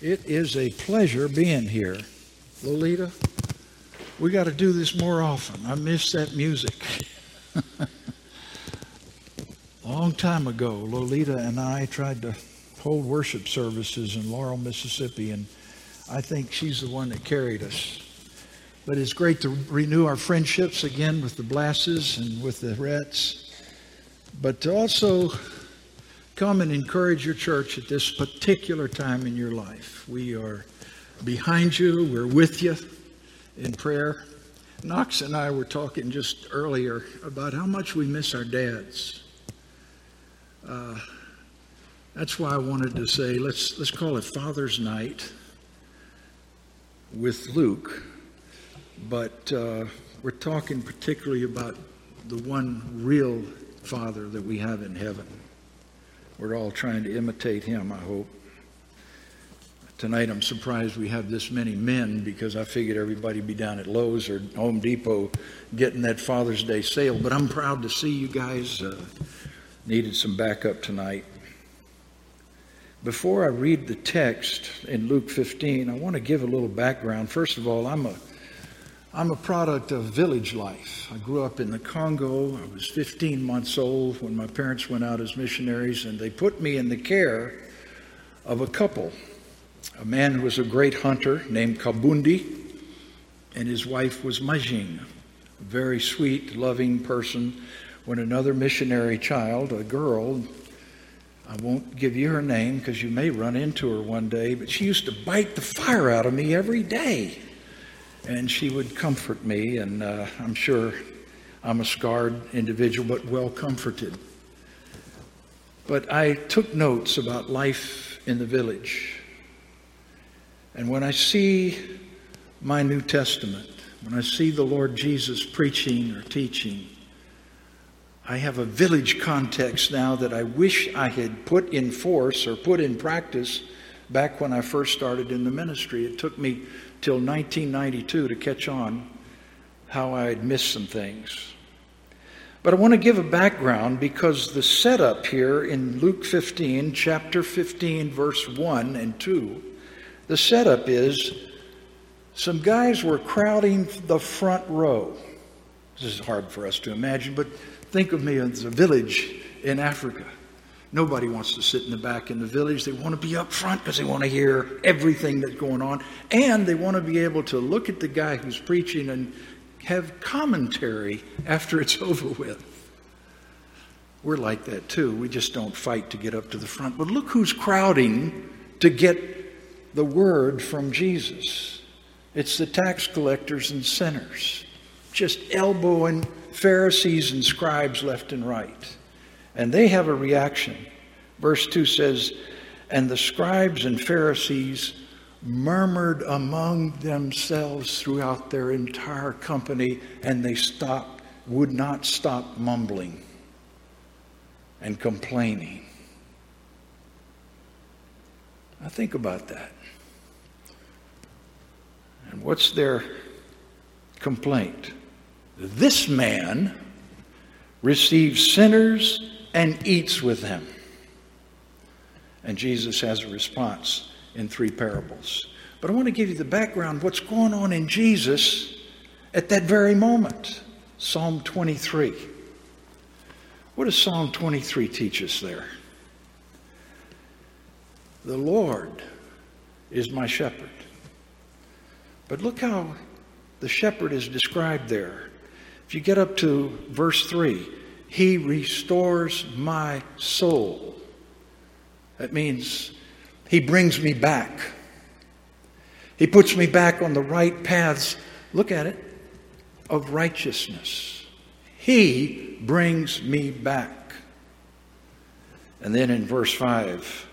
It is a pleasure being here. Lolita, we got to do this more often. I miss that music. Long time ago, Lolita and I tried to hold worship services in Laurel, Mississippi, and I think she's the one that carried us. But it's great to renew our friendships again with the Blasses and with the Rets, but to also come and encourage your church at this particular time in your life. We are behind you, we're with you in prayer. Knox and I were talking just earlier about how much we miss our dads. Uh, that's why I wanted to say let's let's call it Father's Night with Luke, but uh, we're talking particularly about the one real Father that we have in heaven. We're all trying to imitate him, I hope. Tonight I'm surprised we have this many men because I figured everybody'd be down at Lowe's or Home Depot getting that Father's Day sale. But I'm proud to see you guys. Uh, needed some backup tonight. Before I read the text in Luke 15, I want to give a little background. First of all, I'm a I'm a product of village life. I grew up in the Congo. I was 15 months old when my parents went out as missionaries, and they put me in the care of a couple. A man who was a great hunter named Kabundi, and his wife was Majing, a very sweet, loving person. When another missionary child, a girl, I won't give you her name because you may run into her one day, but she used to bite the fire out of me every day and she would comfort me, and uh, I'm sure I'm a scarred individual, but well comforted. But I took notes about life in the village. And when I see my New Testament, when I see the Lord Jesus preaching or teaching, I have a village context now that I wish I had put in force or put in practice back when I first started in the ministry. It took me till 1992 to catch on how I had missed some things. But I want to give a background because the setup here in Luke 15, chapter 15, verse 1 and 2, the setup is some guys were crowding the front row. This is hard for us to imagine, but think of me as a village in Africa. Nobody wants to sit in the back in the village. They want to be up front because they want to hear everything that's going on. And they want to be able to look at the guy who's preaching and have commentary after it's over with. We're like that too. We just don't fight to get up to the front. But look who's crowding to get the word from Jesus. It's the tax collectors and sinners, just elbowing Pharisees and scribes left and right. And they have a reaction. Verse 2 says, And the scribes and Pharisees murmured among themselves throughout their entire company, and they stopped, would not stop mumbling and complaining. Now think about that. And what's their complaint? This man receives sinners and eats with them. And Jesus has a response in three parables. But I want to give you the background what's going on in Jesus at that very moment. Psalm 23. What does Psalm 23 teach us there? The Lord is my shepherd. But look how the shepherd is described there. If you get up to verse 3, he restores my soul. That means He brings me back. He puts me back on the right paths, look at it, of righteousness. He brings me back. And then in verse 5,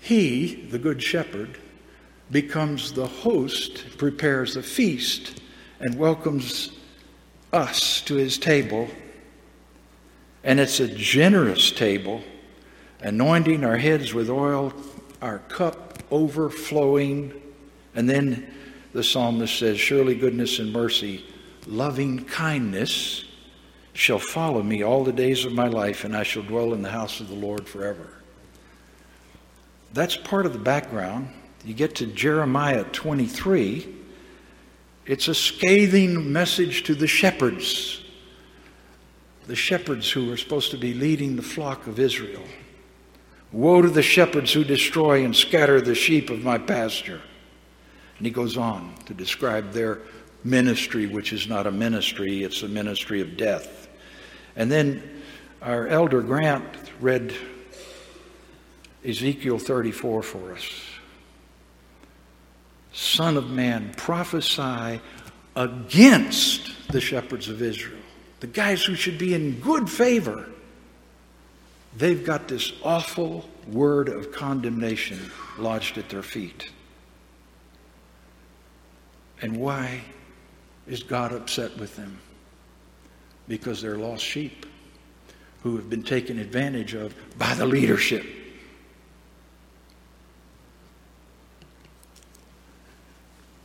He, the Good Shepherd, becomes the host, prepares a feast, and welcomes us to His table and it's a generous table, anointing our heads with oil, our cup overflowing. And then the psalmist says, Surely goodness and mercy, loving kindness shall follow me all the days of my life, and I shall dwell in the house of the Lord forever. that's part of the background. You get to Jeremiah 23, it's a scathing message to the shepherds, the shepherds who are supposed to be leading the flock of Israel. Woe to the shepherds who destroy and scatter the sheep of my pasture. And he goes on to describe their ministry, which is not a ministry, it's a ministry of death. And then our elder Grant read Ezekiel 34 for us. Son of man, prophesy against the shepherds of Israel, the guys who should be in good favor. They've got this awful word of condemnation lodged at their feet. And why is God upset with them? Because they're lost sheep who have been taken advantage of by the leadership.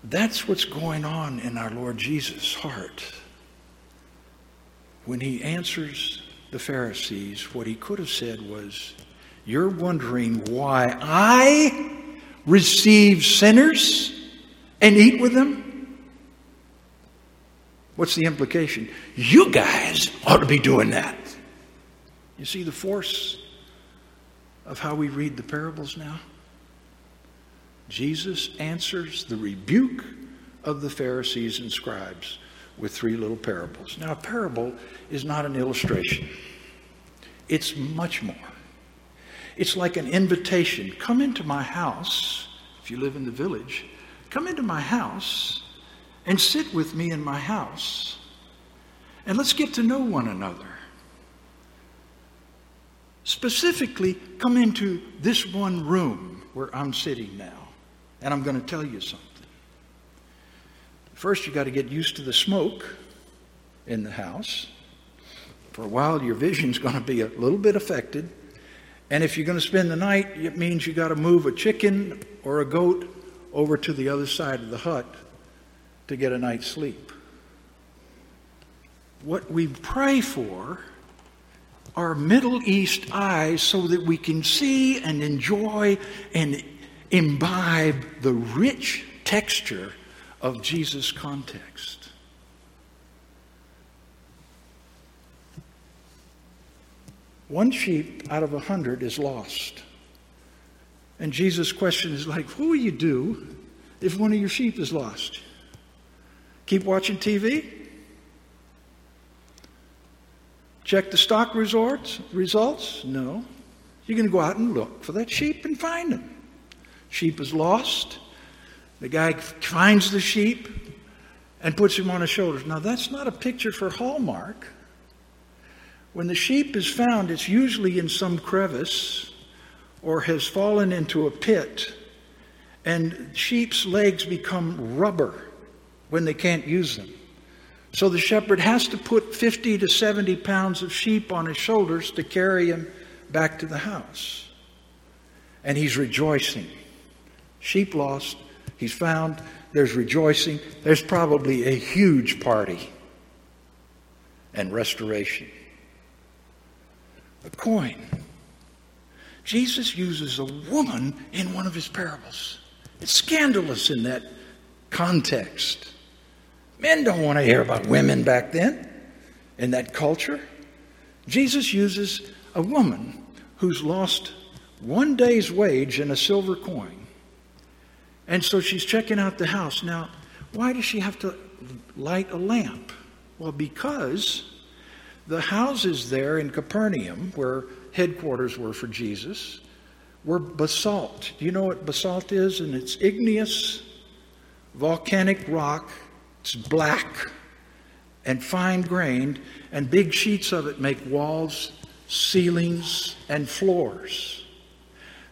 That's what's going on in our Lord Jesus' heart. When he answers the Pharisees, what he could have said was, You're wondering why I receive sinners and eat with them? What's the implication? You guys ought to be doing that. You see the force of how we read the parables now? Jesus answers the rebuke of the Pharisees and scribes with three little parables. Now, a parable is not an illustration, it's much more. It's like an invitation come into my house, if you live in the village, come into my house and sit with me in my house, and let's get to know one another. Specifically, come into this one room where I'm sitting now. And I'm going to tell you something. First, you've got to get used to the smoke in the house. For a while, your vision's going to be a little bit affected. And if you're going to spend the night, it means you've got to move a chicken or a goat over to the other side of the hut to get a night's sleep. What we pray for are Middle East eyes so that we can see and enjoy and imbibe the rich texture of Jesus' context. One sheep out of a hundred is lost. And Jesus' question is like, what will you do if one of your sheep is lost? Keep watching TV? Check the stock resorts, results? No. You're going to go out and look for that sheep and find them. Sheep is lost. The guy finds the sheep and puts him on his shoulders. Now, that's not a picture for Hallmark. When the sheep is found, it's usually in some crevice or has fallen into a pit, and sheep's legs become rubber when they can't use them. So the shepherd has to put 50 to 70 pounds of sheep on his shoulders to carry him back to the house. And he's rejoicing. Sheep lost, he's found, there's rejoicing, there's probably a huge party and restoration. A coin. Jesus uses a woman in one of his parables. It's scandalous in that context. Men don't want to hear about women back then in that culture. Jesus uses a woman who's lost one day's wage in a silver coin and so she's checking out the house. Now, why does she have to light a lamp? Well, because the houses there in Capernaum, where headquarters were for Jesus, were basalt. Do you know what basalt is? And it's igneous, volcanic rock. It's black and fine grained, and big sheets of it make walls, ceilings, and floors.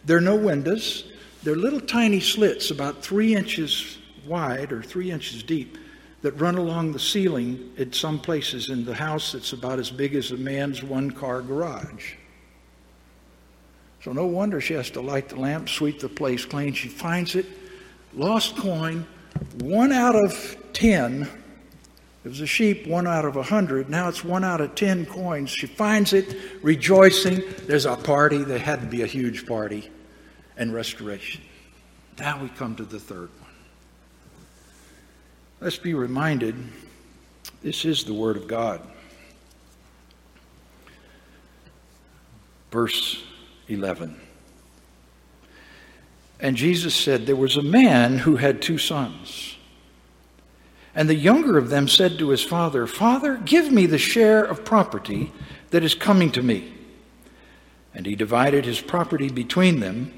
There are no windows. They're little tiny slits, about three inches wide or three inches deep, that run along the ceiling at some places in the house that's about as big as a man's one car garage. So no wonder she has to light the lamp, sweep the place clean. She finds it, lost coin, one out of ten. It was a sheep, one out of a hundred. Now it's one out of ten coins. She finds it, rejoicing. There's a party. There had to be a huge party. And restoration. Now we come to the third one. Let's be reminded this is the Word of God. Verse 11. And Jesus said, There was a man who had two sons. And the younger of them said to his father, Father, give me the share of property that is coming to me. And he divided his property between them.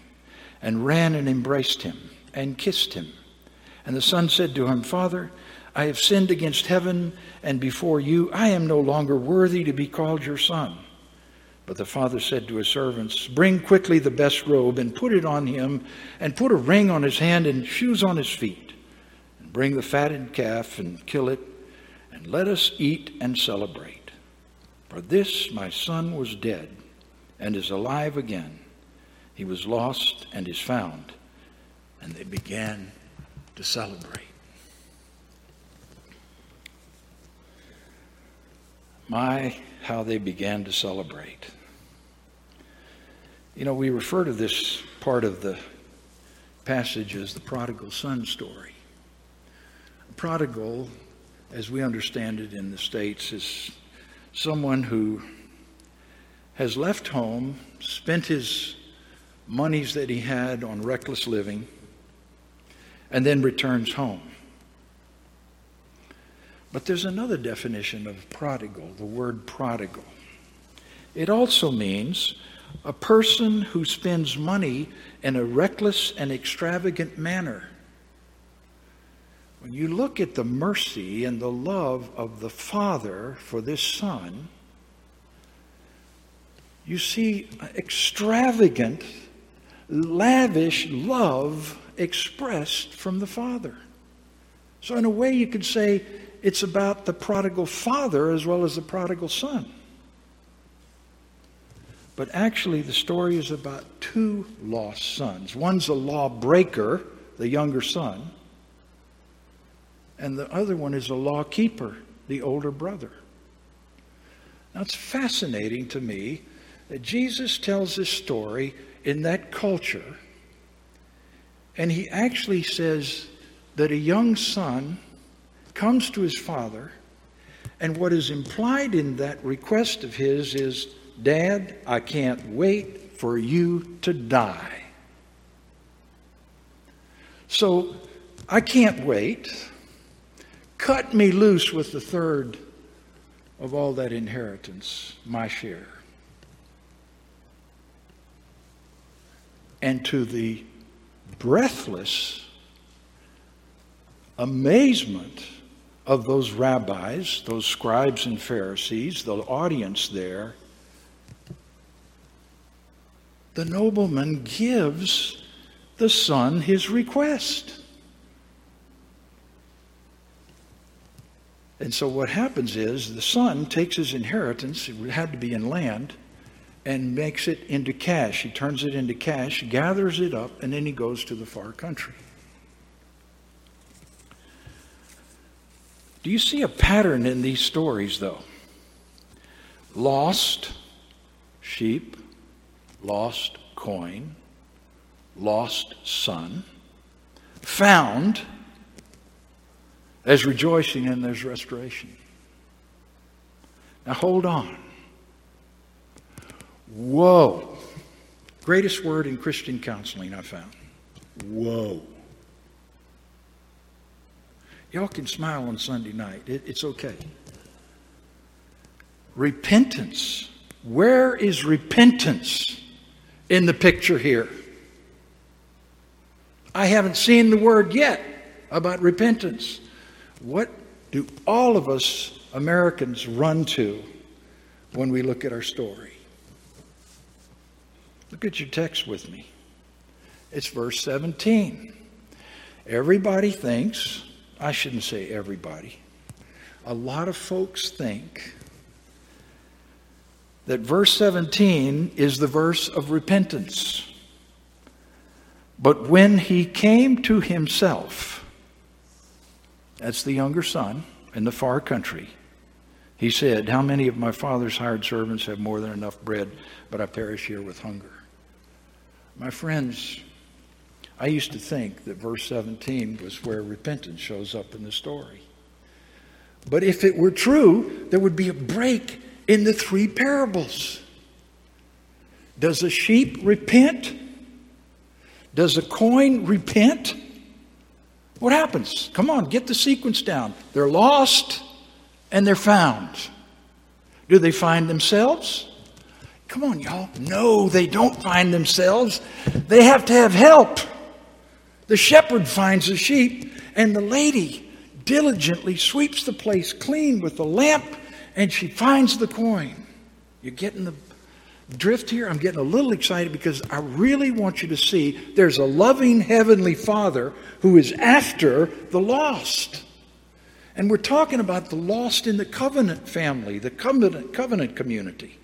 and ran and embraced him and kissed him. And the son said to him, Father, I have sinned against heaven and before you. I am no longer worthy to be called your son. But the father said to his servants, Bring quickly the best robe and put it on him, and put a ring on his hand and shoes on his feet. And bring the fatted calf and kill it, and let us eat and celebrate. For this my son was dead and is alive again he was lost and is found. And they began to celebrate. My, how they began to celebrate. You know, we refer to this part of the passage as the prodigal son story. A prodigal, as we understand it in the States, is someone who has left home, spent his monies that he had on reckless living, and then returns home. But there's another definition of prodigal, the word prodigal. It also means a person who spends money in a reckless and extravagant manner. When you look at the mercy and the love of the Father for this Son, you see extravagant lavish love expressed from the Father. So, in a way, you could say it's about the prodigal father as well as the prodigal son. But actually, the story is about two lost sons. One's a lawbreaker, the younger son, and the other one is a lawkeeper, the older brother. Now, it's fascinating to me that Jesus tells this story in that culture. And he actually says that a young son comes to his father, and what is implied in that request of his is, Dad, I can't wait for you to die. So I can't wait. Cut me loose with the third of all that inheritance, my share. And to the breathless amazement of those rabbis, those scribes and Pharisees, the audience there, the nobleman gives the son his request. And so what happens is the son takes his inheritance, it had to be in land, and makes it into cash. He turns it into cash, gathers it up, and then he goes to the far country. Do you see a pattern in these stories, though? Lost sheep, lost coin, lost son, found, there's rejoicing and there's restoration. Now hold on. Whoa. Greatest word in Christian counseling I found. Whoa. Y'all can smile on Sunday night. It, it's okay. Repentance. Where is repentance in the picture here? I haven't seen the word yet about repentance. What do all of us Americans run to when we look at our story? Look at your text with me. It's verse 17. Everybody thinks, I shouldn't say everybody, a lot of folks think that verse 17 is the verse of repentance. But when he came to himself, that's the younger son in the far country, he said, How many of my father's hired servants have more than enough bread, but I perish here with hunger? My friends, I used to think that verse 17 was where repentance shows up in the story. But if it were true, there would be a break in the three parables. Does a sheep repent? Does a coin repent? What happens? Come on, get the sequence down. They're lost and they're found. Do they find themselves? Come on, y'all. No, they don't find themselves. They have to have help. The shepherd finds the sheep, and the lady diligently sweeps the place clean with the lamp and she finds the coin. You're getting the drift here? I'm getting a little excited because I really want you to see there's a loving Heavenly Father who is after the lost. And we're talking about the lost in the covenant family, the covenant, covenant community.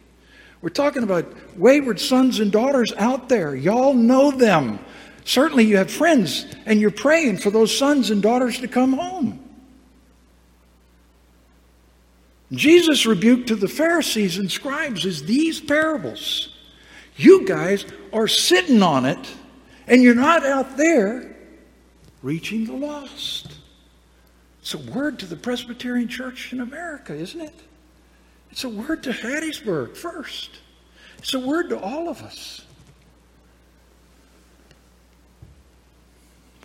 We're talking about wayward sons and daughters out there. Y'all know them. Certainly, you have friends, and you're praying for those sons and daughters to come home. Jesus' rebuke to the Pharisees and scribes is these parables. You guys are sitting on it, and you're not out there reaching the lost. It's a word to the Presbyterian Church in America, isn't it? It's a word to Hattiesburg first. It's a word to all of us.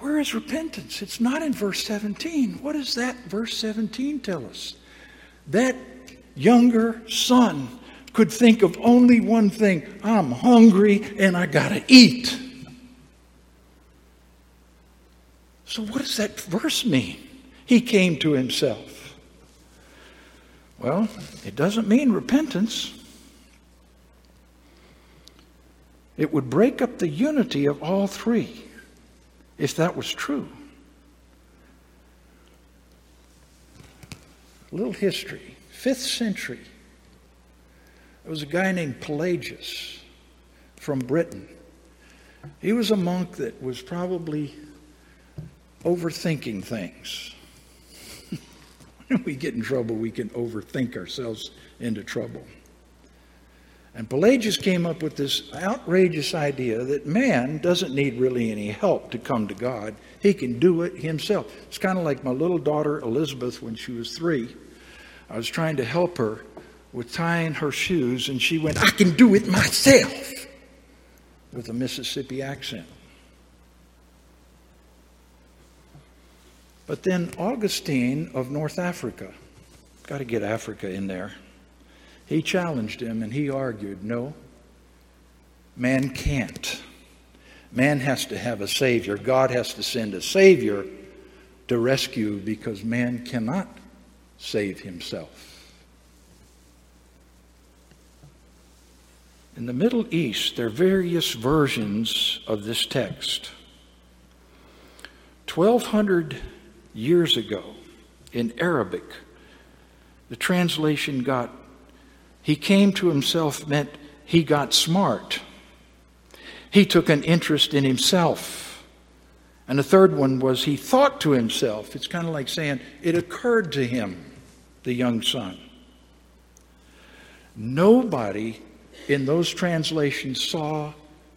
Where is repentance? It's not in verse 17. What does that verse 17 tell us? That younger son could think of only one thing I'm hungry and I got to eat. So, what does that verse mean? He came to himself. Well, it doesn't mean repentance. It would break up the unity of all three if that was true. A little history. Fifth century. There was a guy named Pelagius from Britain. He was a monk that was probably overthinking things. We get in trouble, we can overthink ourselves into trouble. And Pelagius came up with this outrageous idea that man doesn't need really any help to come to God. He can do it himself. It's kind of like my little daughter Elizabeth when she was three. I was trying to help her with tying her shoes, and she went, I can do it myself, with a Mississippi accent. But then Augustine of North Africa, got to get Africa in there, he challenged him and he argued no, man can't. Man has to have a Savior. God has to send a Savior to rescue because man cannot save himself. In the Middle East, there are various versions of this text. 1200 years ago, in Arabic, the translation got, he came to himself meant he got smart. He took an interest in himself. And the third one was he thought to himself. It's kind of like saying it occurred to him the young son. Nobody in those translations saw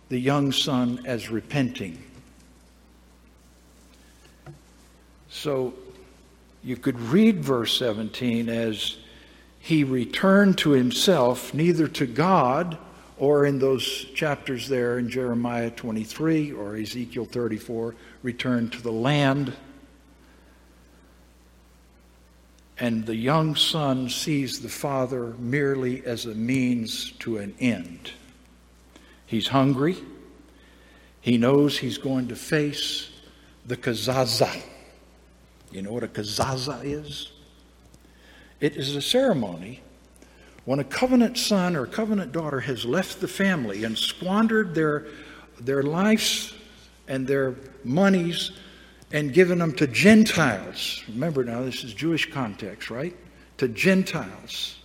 the young son as repenting. So you could read verse 17 as he returned to himself, neither to God or in those chapters there in Jeremiah 23 or Ezekiel 34, return to the land. And the young son sees the father merely as a means to an end. He's hungry. He knows he's going to face the kazaza. You know what a kazaza is? It is a ceremony when a covenant son or covenant daughter has left the family and squandered their, their lives and their monies and given them to Gentiles. Remember now, this is Jewish context, right? To Gentiles.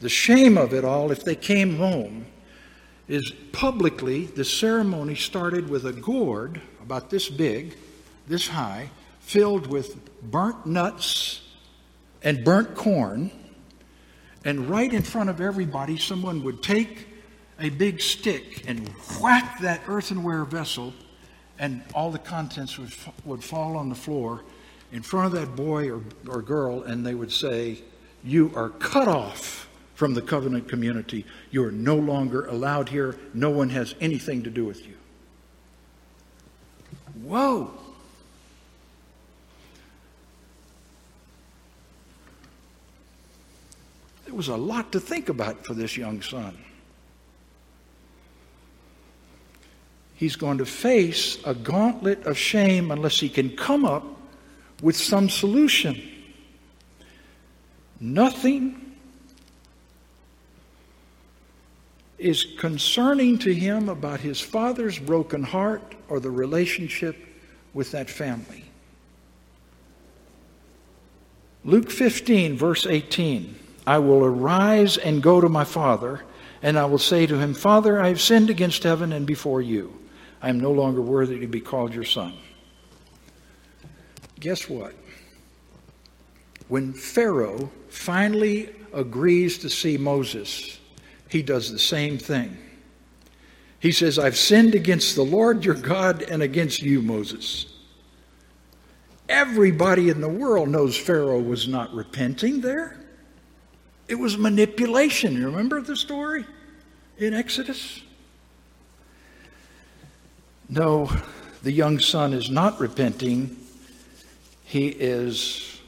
The shame of it all, if they came home, is publicly the ceremony started with a gourd about this big, this high, filled with burnt nuts and burnt corn and right in front of everybody, someone would take a big stick and whack that earthenware vessel, and all the contents would, would fall on the floor in front of that boy or, or girl, and they would say, You are cut off from the covenant community. You are no longer allowed here. No one has anything to do with you. Whoa! It was a lot to think about for this young son. He's going to face a gauntlet of shame unless he can come up with some solution. Nothing is concerning to him about his father's broken heart or the relationship with that family. Luke 15, verse 18. I will arise and go to my father, and I will say to him, Father, I have sinned against heaven and before you. I am no longer worthy to be called your son. Guess what? When Pharaoh finally agrees to see Moses, he does the same thing. He says, I've sinned against the Lord your God and against you, Moses. Everybody in the world knows Pharaoh was not repenting there. It was manipulation. You remember the story in Exodus? No, the young son is not repenting. He is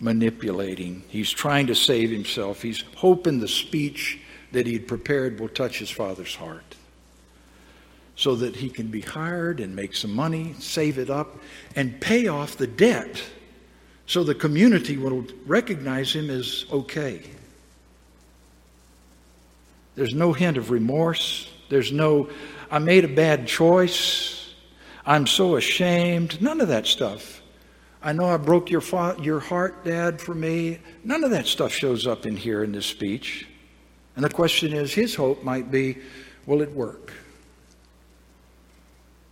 manipulating. He's trying to save himself. He's hoping the speech that he'd prepared will touch his father's heart so that he can be hired and make some money, save it up, and pay off the debt so the community will recognize him as okay. There's no hint of remorse. There's no, I made a bad choice. I'm so ashamed. None of that stuff. I know I broke your, fa- your heart, Dad, for me. None of that stuff shows up in here in this speech. And the question is his hope might be will it work?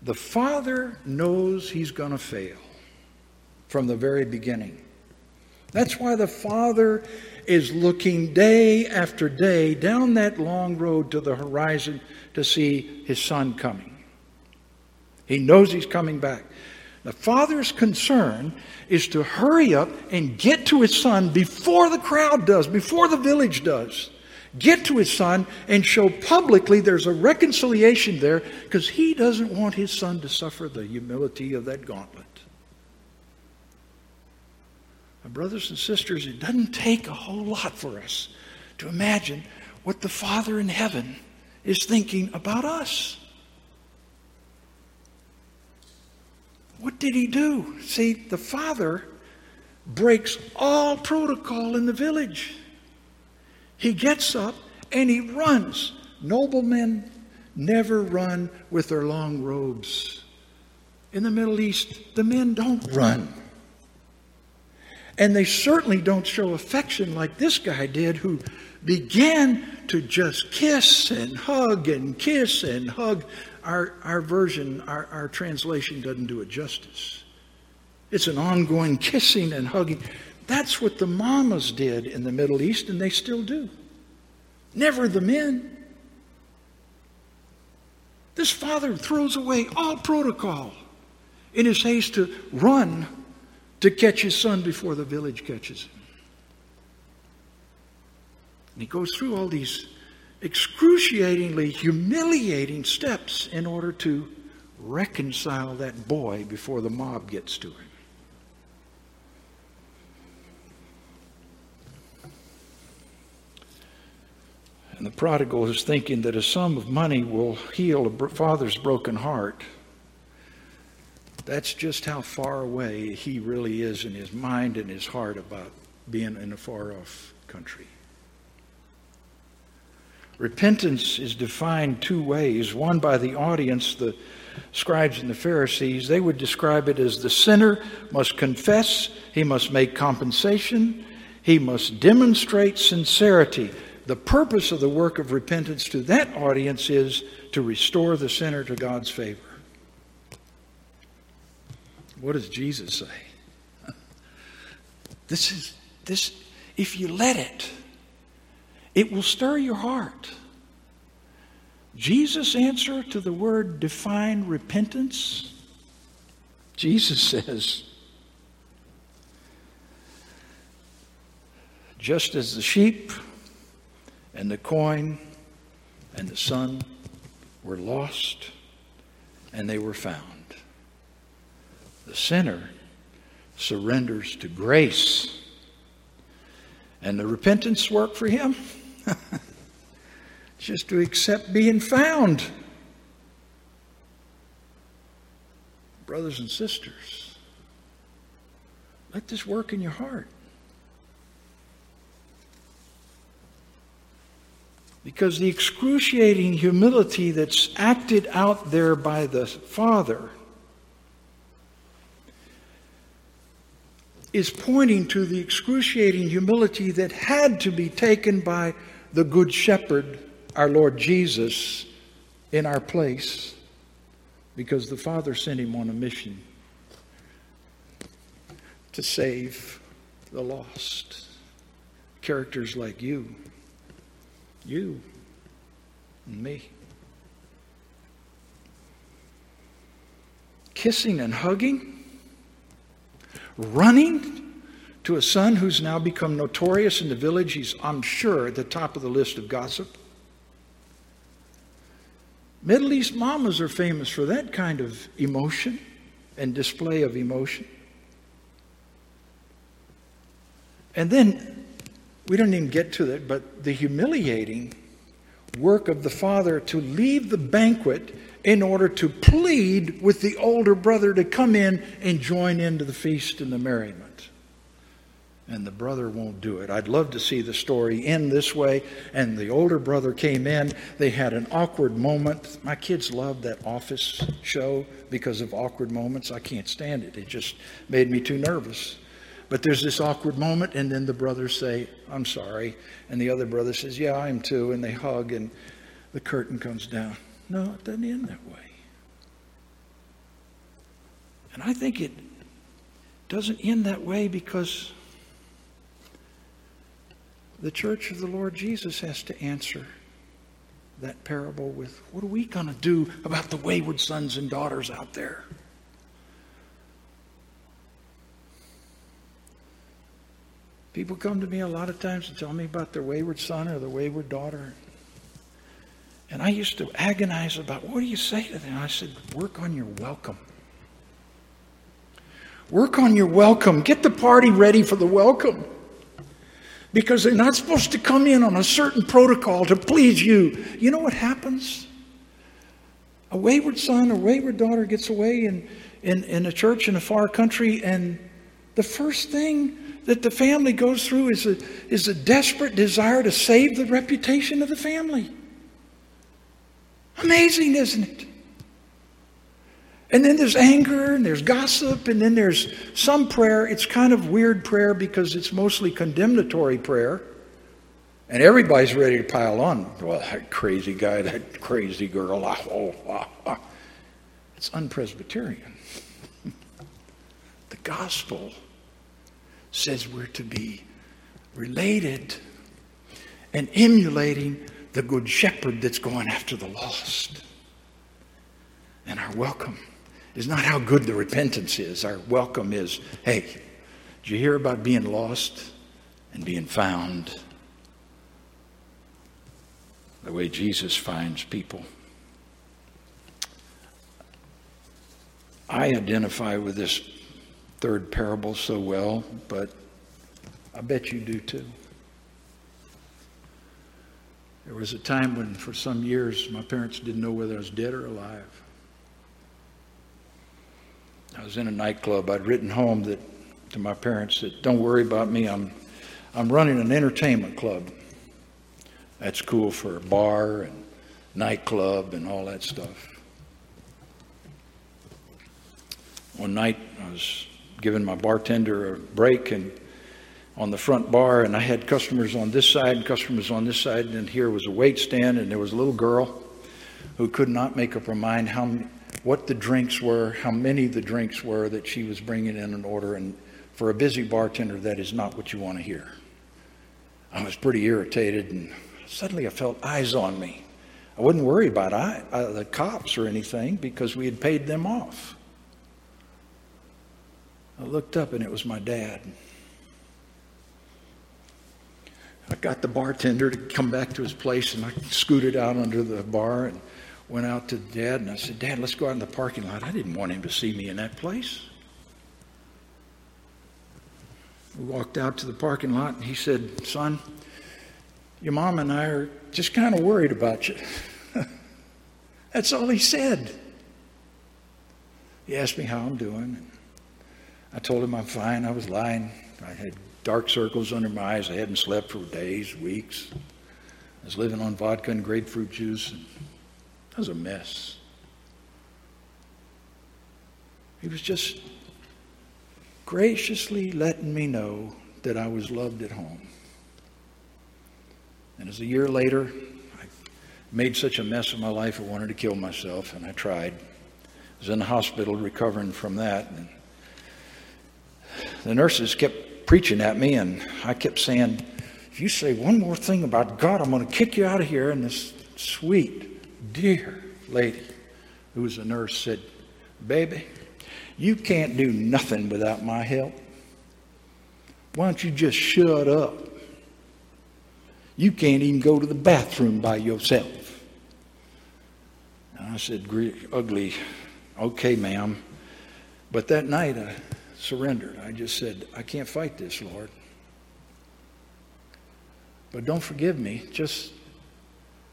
The father knows he's going to fail from the very beginning. That's why the father is looking day after day down that long road to the horizon to see his son coming. He knows he's coming back. The father's concern is to hurry up and get to his son before the crowd does, before the village does. Get to his son and show publicly there's a reconciliation there because he doesn't want his son to suffer the humility of that gauntlet. Brothers and sisters, it doesn't take a whole lot for us to imagine what the Father in heaven is thinking about us. What did he do? See, the Father breaks all protocol in the village. He gets up and he runs. Noblemen never run with their long robes. In the Middle East, the men don't run. And they certainly don't show affection like this guy did, who began to just kiss and hug and kiss and hug. Our, our version, our, our translation doesn't do it justice. It's an ongoing kissing and hugging. That's what the mamas did in the Middle East, and they still do. Never the men. This father throws away all protocol in his haste to run to catch his son before the village catches him. And he goes through all these excruciatingly humiliating steps in order to reconcile that boy before the mob gets to him. And the prodigal is thinking that a sum of money will heal a father's broken heart. That's just how far away he really is in his mind and his heart about being in a far off country. Repentance is defined two ways one by the audience, the scribes and the Pharisees. They would describe it as the sinner must confess, he must make compensation, he must demonstrate sincerity. The purpose of the work of repentance to that audience is to restore the sinner to God's favor. What does Jesus say? This is this if you let it, it will stir your heart. Jesus' answer to the word define repentance Jesus says, just as the sheep and the coin and the son were lost and they were found. The sinner surrenders to grace. And the repentance work for him? just to accept being found. Brothers and sisters, let this work in your heart. Because the excruciating humility that's acted out there by the Father is pointing to the excruciating humility that had to be taken by the Good Shepherd, our Lord Jesus, in our place because the Father sent him on a mission to save the lost. Characters like you, you, and me. Kissing and hugging running to a son who's now become notorious in the village. He's, I'm sure, at the top of the list of gossip. Middle East mamas are famous for that kind of emotion and display of emotion. And then, we don't even get to it, but the humiliating work of the father to leave the banquet in order to plead with the older brother to come in and join into the feast and the merriment. And the brother won't do it. I'd love to see the story end this way. And the older brother came in. They had an awkward moment. My kids loved that office show because of awkward moments. I can't stand it. It just made me too nervous. But there's this awkward moment, and then the brothers say, I'm sorry. And the other brother says, Yeah, I am too. And they hug, and the curtain comes down. No, it doesn't end that way. And I think it doesn't end that way because the church of the Lord Jesus has to answer that parable with what are we going to do about the wayward sons and daughters out there? People come to me a lot of times and tell me about their wayward son or their wayward daughter. And I used to agonize about what do you say to them? I said, work on your welcome. Work on your welcome. Get the party ready for the welcome. Because they're not supposed to come in on a certain protocol to please you. You know what happens? A wayward son or wayward daughter gets away in, in, in a church in a far country, and the first thing that the family goes through is a, is a desperate desire to save the reputation of the family. Amazing, isn't it? And then there's anger, and there's gossip, and then there's some prayer. It's kind of weird prayer because it's mostly condemnatory prayer. And everybody's ready to pile on. Well, that crazy guy, that crazy girl. Oh, ah. It's unpresbyterian. the gospel says we're to be related and emulating the good shepherd that's going after the lost. And our welcome is not how good the repentance is. Our welcome is hey, did you hear about being lost and being found? the way Jesus finds people. I identify with this third parable so well, but I bet you do too. There was a time when, for some years, my parents didn't know whether I was dead or alive. I was in a nightclub. I'd written home that to my parents that don't worry about me. I'm I'm running an entertainment club. That's cool for a bar and nightclub and all that stuff. One night I was giving my bartender a break and on the front bar and I had customers on this side and customers on this side and here was a wait stand and there was a little girl who could not make up her mind how what the drinks were, how many the drinks were that she was bringing in an order and for a busy bartender, that is not what you want to hear. I was pretty irritated, and suddenly I felt eyes on me. I wouldn't worry about I, uh, the cops or anything because we had paid them off. I looked up, and it was my dad. I got the bartender to come back to his place, and I scooted out under the bar and went out to Dad, and I said, Dad, let's go out in the parking lot. I didn't want him to see me in that place. We walked out to the parking lot, and he said, Son, your mom and I are just kind of worried about you. That's all he said. He asked me how I'm doing. And I told him I'm fine. I was lying. I had dark circles under my eyes. I hadn't slept for days, weeks. I was living on vodka and grapefruit juice. And that was a mess. He was just graciously letting me know that I was loved at home. And as a year later, I made such a mess of my life, I wanted to kill myself, and I tried. I was in the hospital recovering from that. And the nurses kept preaching at me, and I kept saying, If you say one more thing about God, I'm going to kick you out of here. And this sweet, dear lady who was a nurse said, Baby, you can't do nothing without my help. Why don't you just shut up? You can't even go to the bathroom by yourself. And I said, ugly, okay, ma'am. But that night I surrendered. I just said, I can't fight this, Lord. But don't forgive me. Just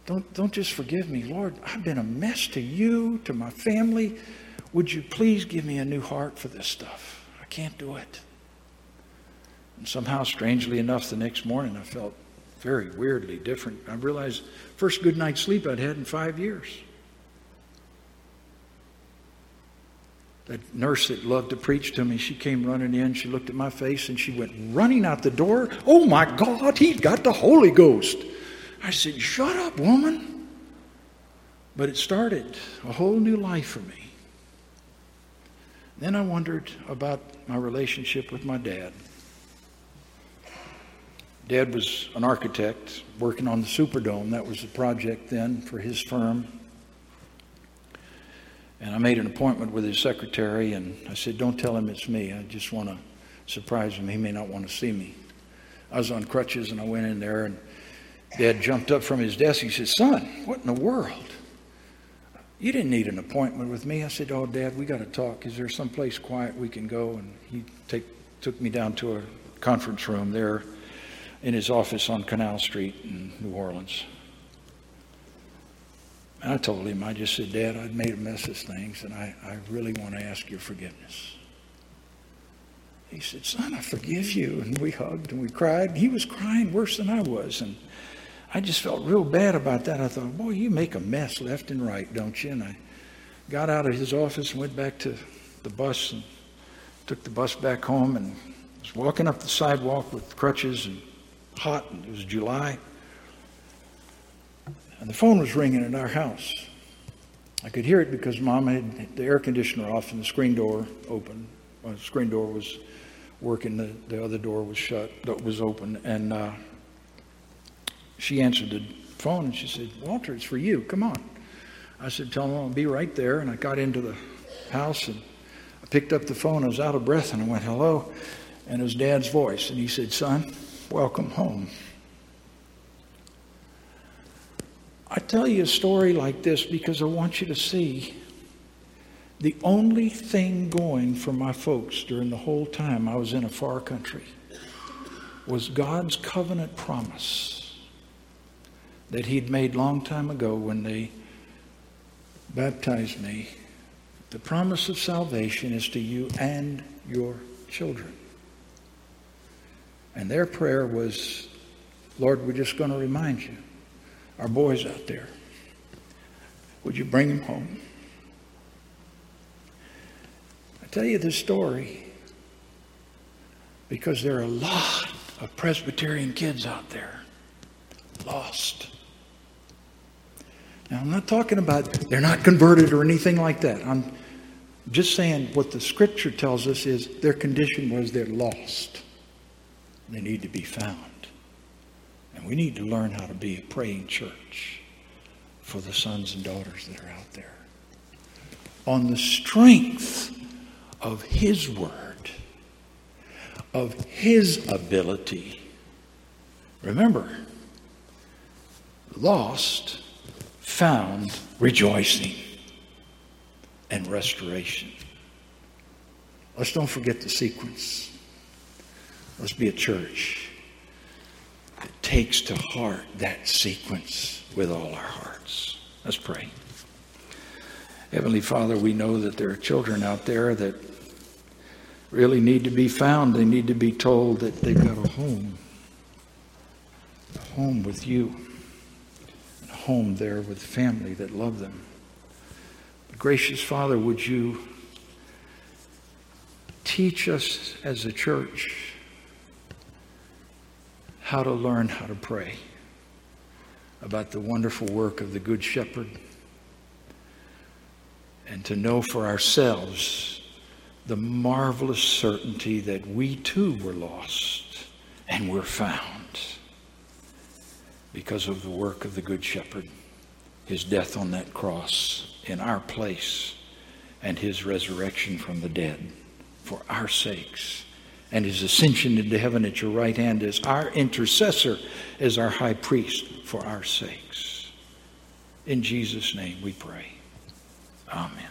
don't, don't just forgive me. Lord, I've been a mess to you, to my family. Would you please give me a new heart for this stuff? I can't do it. And somehow, strangely enough, the next morning I felt very weirdly different. I realized first good night's sleep I'd had in five years. That nurse that loved to preach to me, she came running in. She looked at my face and she went running out the door. Oh my God, he's got the Holy Ghost. I said, Shut up, woman. But it started a whole new life for me. Then I wondered about my relationship with my dad. Dad was an architect working on the Superdome. That was the project then for his firm. And I made an appointment with his secretary, and I said, Don't tell him it's me. I just want to surprise him. He may not want to see me. I was on crutches, and I went in there, and Dad jumped up from his desk. He said, Son, what in the world? You didn't need an appointment with me. I said, Oh, Dad, we got to talk. Is there some place quiet we can go? And he take, took me down to a conference room there in his office on Canal Street in New Orleans. And I told him, I just said, Dad, I've made a mess of things, and I, I really want to ask your forgiveness. He said, Son, I forgive you. And we hugged and we cried. He was crying worse than I was. And I just felt real bad about that. I thought, boy, you make a mess left and right, don't you? And I got out of his office and went back to the bus and took the bus back home and was walking up the sidewalk with crutches and hot, and it was July. And the phone was ringing in our house. I could hear it because Mom had the air conditioner off and the screen door open. Well, the screen door was working, the, the other door was shut, that was open. And uh, she answered the phone and she said, Walter, it's for you. Come on. I said, Tell him I'll be right there. And I got into the house and I picked up the phone. I was out of breath and I went, Hello. And it was Dad's voice. And he said, Son, welcome home. I tell you a story like this because I want you to see the only thing going for my folks during the whole time I was in a far country was God's covenant promise that He'd made long time ago when they baptized me. The promise of salvation is to you and your children. And their prayer was, Lord, we're just going to remind you, our boys out there, would you bring them home? I tell you this story because there are a lot of Presbyterian kids out there lost. Now, I'm not talking about they're not converted or anything like that. I'm just saying what the scripture tells us is their condition was they're lost. They need to be found. And we need to learn how to be a praying church for the sons and daughters that are out there. On the strength of His Word, of His ability. Remember, lost, found, rejoicing, and restoration. Let's don't forget the sequence. Let's be a church takes to heart that sequence with all our hearts. Let's pray. Heavenly Father, we know that there are children out there that really need to be found. They need to be told that they've got a home, a home with you, a home there with family that love them. But gracious Father, would you teach us as a church how to learn how to pray, about the wonderful work of the Good Shepherd, and to know for ourselves the marvelous certainty that we too were lost and were found because of the work of the Good Shepherd, his death on that cross in our place, and his resurrection from the dead for our sakes and his ascension into heaven at your right hand as our intercessor, as our high priest for our sakes. In Jesus' name we pray. Amen.